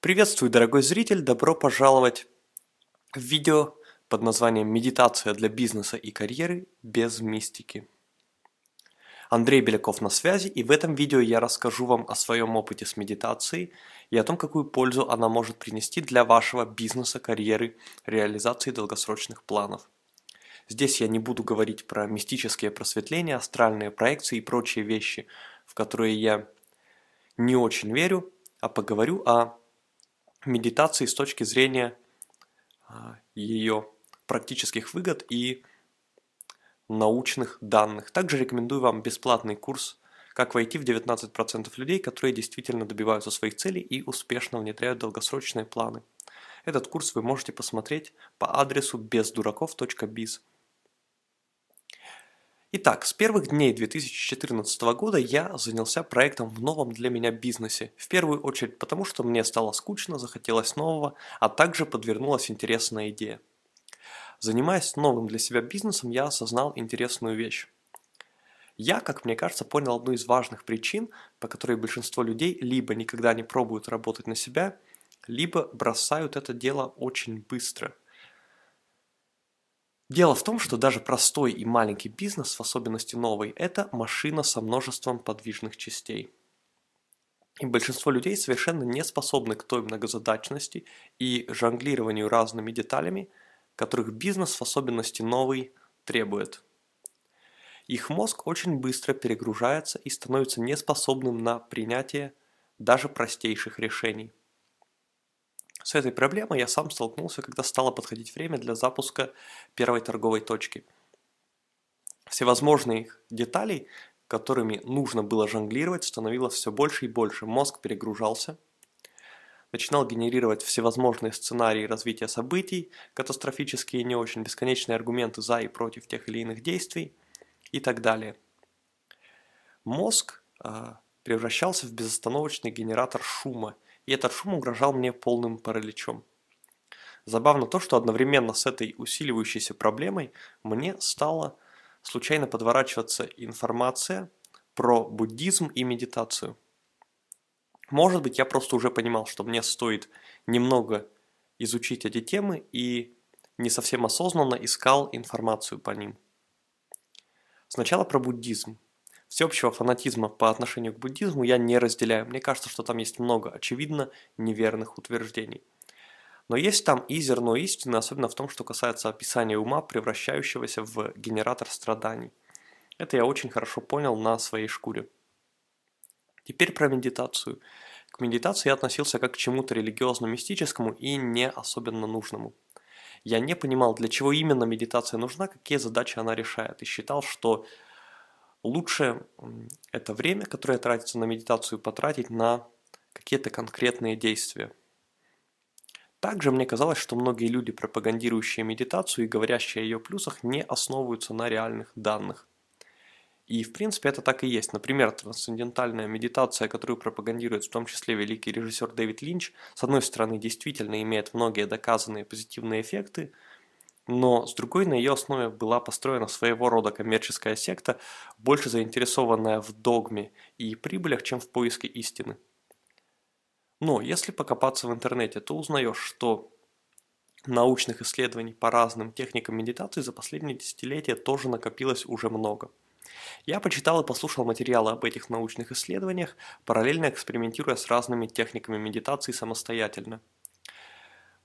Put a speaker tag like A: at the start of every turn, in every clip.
A: Приветствую, дорогой зритель! Добро пожаловать в видео под названием «Медитация для бизнеса и карьеры без мистики». Андрей Беляков на связи, и в этом видео я расскажу вам о своем опыте с медитацией и о том, какую пользу она может принести для вашего бизнеса, карьеры, реализации долгосрочных планов. Здесь я не буду говорить про мистические просветления, астральные проекции и прочие вещи, в которые я не очень верю, а поговорю о медитации с точки зрения а, ее практических выгод и научных данных. Также рекомендую вам бесплатный курс «Как войти в 19% людей, которые действительно добиваются своих целей и успешно внедряют долгосрочные планы». Этот курс вы можете посмотреть по адресу бездураков.biz. Итак, с первых дней 2014 года я занялся проектом в новом для меня бизнесе. В первую очередь потому, что мне стало скучно, захотелось нового, а также подвернулась интересная идея. Занимаясь новым для себя бизнесом, я осознал интересную вещь. Я, как мне кажется, понял одну из важных причин, по которой большинство людей либо никогда не пробуют работать на себя, либо бросают это дело очень быстро – Дело в том, что даже простой и маленький бизнес, в особенности новый, это машина со множеством подвижных частей. И большинство людей совершенно не способны к той многозадачности и жонглированию разными деталями, которых бизнес, в особенности новый, требует. Их мозг очень быстро перегружается и становится неспособным на принятие даже простейших решений. С этой проблемой я сам столкнулся, когда стало подходить время для запуска первой торговой точки. Всевозможных деталей, которыми нужно было жонглировать, становилось все больше и больше. Мозг перегружался, начинал генерировать всевозможные сценарии развития событий, катастрофические и не очень, бесконечные аргументы за и против тех или иных действий и так далее. Мозг э, превращался в безостановочный генератор шума – и этот шум угрожал мне полным параличом. Забавно то, что одновременно с этой усиливающейся проблемой мне стала случайно подворачиваться информация про буддизм и медитацию. Может быть, я просто уже понимал, что мне стоит немного изучить эти темы и не совсем осознанно искал информацию по ним. Сначала про буддизм. Всеобщего фанатизма по отношению к буддизму я не разделяю. Мне кажется, что там есть много очевидно неверных утверждений. Но есть там и зерно истины, особенно в том, что касается описания ума, превращающегося в генератор страданий. Это я очень хорошо понял на своей шкуре. Теперь про медитацию. К медитации я относился как к чему-то религиозно-мистическому и не особенно нужному. Я не понимал, для чего именно медитация нужна, какие задачи она решает, и считал, что лучше это время, которое тратится на медитацию, потратить на какие-то конкретные действия. Также мне казалось, что многие люди, пропагандирующие медитацию и говорящие о ее плюсах, не основываются на реальных данных. И в принципе это так и есть. Например, трансцендентальная медитация, которую пропагандирует в том числе великий режиссер Дэвид Линч, с одной стороны действительно имеет многие доказанные позитивные эффекты, но с другой на ее основе была построена своего рода коммерческая секта, больше заинтересованная в догме и прибылях, чем в поиске истины. Но если покопаться в интернете, то узнаешь, что научных исследований по разным техникам медитации за последние десятилетия тоже накопилось уже много. Я почитал и послушал материалы об этих научных исследованиях, параллельно экспериментируя с разными техниками медитации самостоятельно.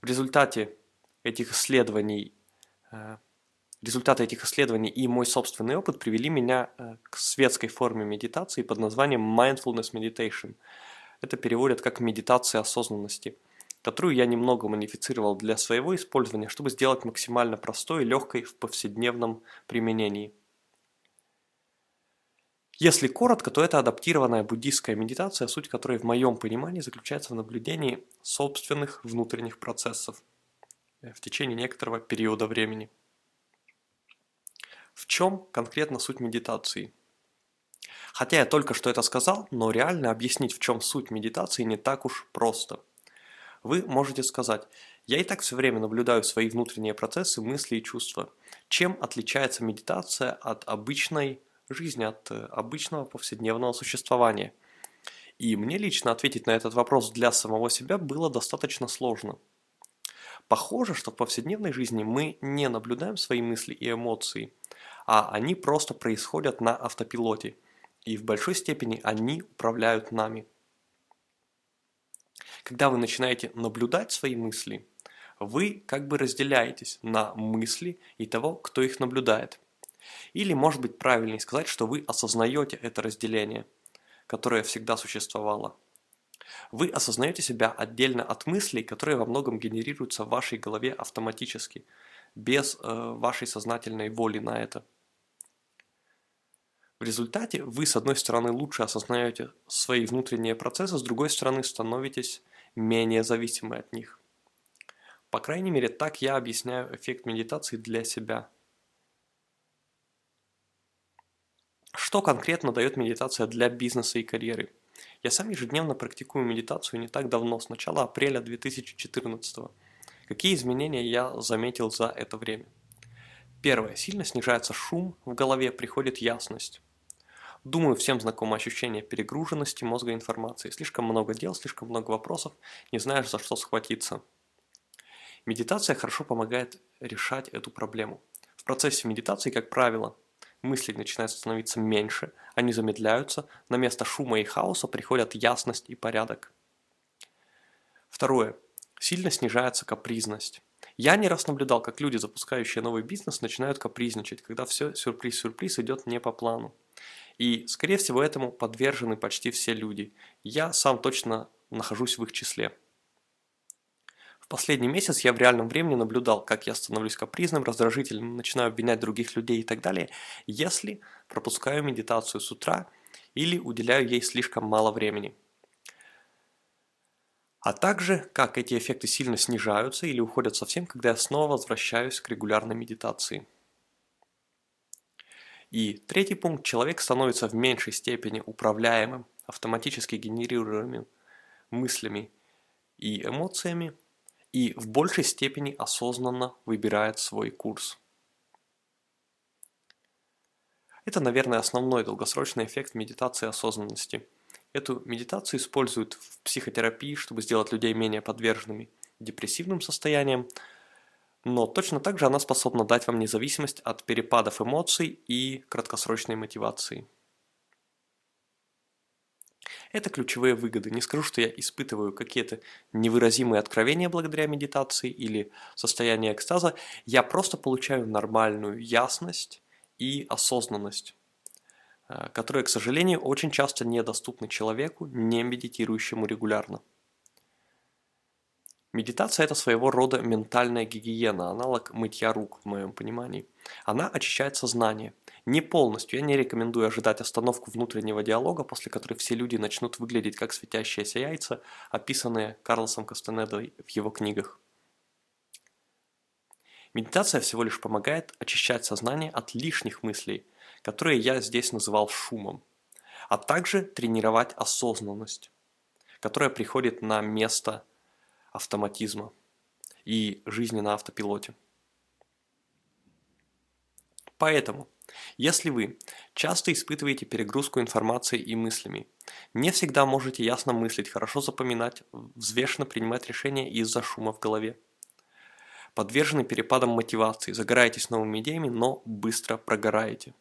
A: В результате этих исследований результаты этих исследований и мой собственный опыт привели меня э, к светской форме медитации под названием Mindfulness Meditation. Это переводят как медитация осознанности, которую я немного модифицировал для своего использования, чтобы сделать максимально простой и легкой в повседневном применении. Если коротко, то это адаптированная буддийская медитация, суть которой в моем понимании заключается в наблюдении собственных внутренних процессов – Э, в течение некоторого периода времени. В чем конкретно суть медитации? Хотя я только что это сказал, но реально объяснить, в чем суть медитации, не так уж просто. Вы можете сказать, я и так все время наблюдаю свои внутренние процессы, мысли и чувства. Чем отличается медитация от обычной жизни, от э, обычного повседневного существования? И мне лично ответить на этот вопрос для самого себя было достаточно сложно. Похоже, что в повседневной жизни мы не наблюдаем свои мысли и эмоции, а они просто происходят на автопилоте, и в большой степени они управляют нами. Когда вы начинаете наблюдать свои мысли, вы как бы разделяетесь на мысли и того, кто их наблюдает. Или, может быть, правильнее сказать, что вы осознаете это разделение, которое всегда существовало. Вы осознаете себя отдельно от мыслей, которые во многом генерируются в вашей голове автоматически, без э, вашей сознательной воли на это. В результате вы, с одной стороны, лучше осознаете свои внутренние процессы, с другой стороны, становитесь менее зависимы от них. По крайней мере, так я объясняю эффект медитации для себя. Что конкретно дает медитация для бизнеса и карьеры? Я сам ежедневно практикую медитацию не так давно, с начала апреля 2014 Какие изменения я заметил за это время? Первое. Сильно снижается шум, в голове приходит ясность. Думаю, всем знакомо ощущение перегруженности мозга информации. Слишком много дел, слишком много вопросов, не знаешь за что схватиться. Медитация хорошо помогает решать эту проблему. В процессе медитации, как правило, мысли начинают становиться меньше, они замедляются, на место шума и хаоса приходят ясность и порядок. Второе. Сильно снижается капризность. Я не раз наблюдал, как люди, запускающие новый бизнес, начинают капризничать, когда все сюрприз-сюрприз идет не по плану. И, скорее всего, этому подвержены почти все люди. Я сам точно нахожусь в их числе. В последний месяц я в реальном времени наблюдал, как я становлюсь капризным, раздражительным, начинаю обвинять других людей и так далее, если пропускаю медитацию с утра или уделяю ей слишком мало времени. А также, как эти эффекты сильно снижаются или уходят совсем, когда я снова возвращаюсь к регулярной медитации. И третий пункт. Человек становится в меньшей степени управляемым, автоматически генерируемым мыслями и эмоциями, и в большей степени осознанно выбирает свой курс. Это, наверное, основной долгосрочный эффект медитации осознанности. Эту медитацию используют в психотерапии, чтобы сделать людей менее подверженными депрессивным состояниям, но точно так же она способна дать вам независимость от перепадов эмоций и краткосрочной мотивации. Это ключевые выгоды. Не скажу, что я испытываю какие-то невыразимые откровения благодаря медитации или состояние экстаза. Я просто получаю нормальную ясность и осознанность, э, которые, к сожалению, очень часто недоступны человеку, не медитирующему регулярно. Медитация – это своего рода ментальная гигиена, аналог мытья рук в моем понимании. Она очищает сознание – не полностью. Я не рекомендую ожидать остановку внутреннего диалога, после которой все люди начнут выглядеть как светящиеся яйца, описанные Карлосом Кастанедой в его книгах. Медитация всего лишь помогает очищать сознание от лишних мыслей, которые я здесь называл шумом, а также тренировать осознанность, которая приходит на место автоматизма и жизни на автопилоте. Поэтому если вы часто испытываете перегрузку информацией и мыслями, не всегда можете ясно мыслить, хорошо запоминать, взвешенно принимать решения из-за шума в голове, подвержены перепадам мотивации, загораетесь новыми идеями, но быстро прогораете.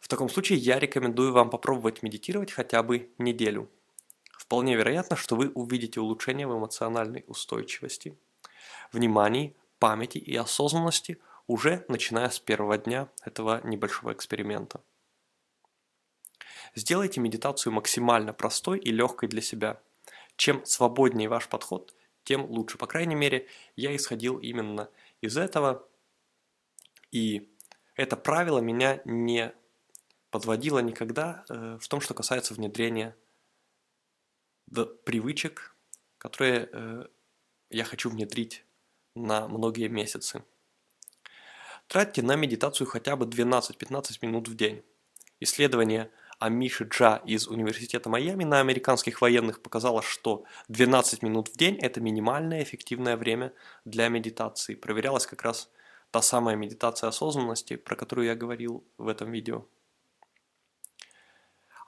A: В таком случае я рекомендую вам попробовать медитировать хотя бы неделю. Вполне вероятно, что вы увидите улучшение в эмоциональной устойчивости, внимании, памяти и осознанности – уже начиная с первого дня этого небольшого эксперимента. Сделайте медитацию максимально простой и легкой для себя. Чем свободнее ваш подход, тем лучше. По крайней мере, я исходил именно из этого, и это правило меня не подводило никогда э, в том, что касается внедрения привычек, которые э, я хочу внедрить на многие месяцы. Тратьте на медитацию хотя бы 12-15 минут в день. Исследование Амиши Джа из Университета Майами на американских военных показало, что 12 минут в день – это минимальное эффективное время для медитации. Проверялась как раз та самая медитация осознанности, про которую я говорил в этом видео.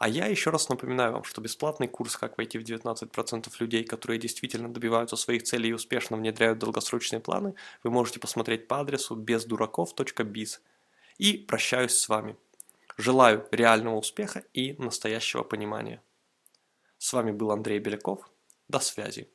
A: А я еще раз напоминаю вам, что бесплатный курс «Как войти в 19% людей, которые действительно добиваются своих целей и успешно внедряют долгосрочные планы» вы можете посмотреть по адресу бездураков.biz. И прощаюсь с вами. Желаю реального успеха и настоящего понимания. С вами был Андрей Беляков. До связи.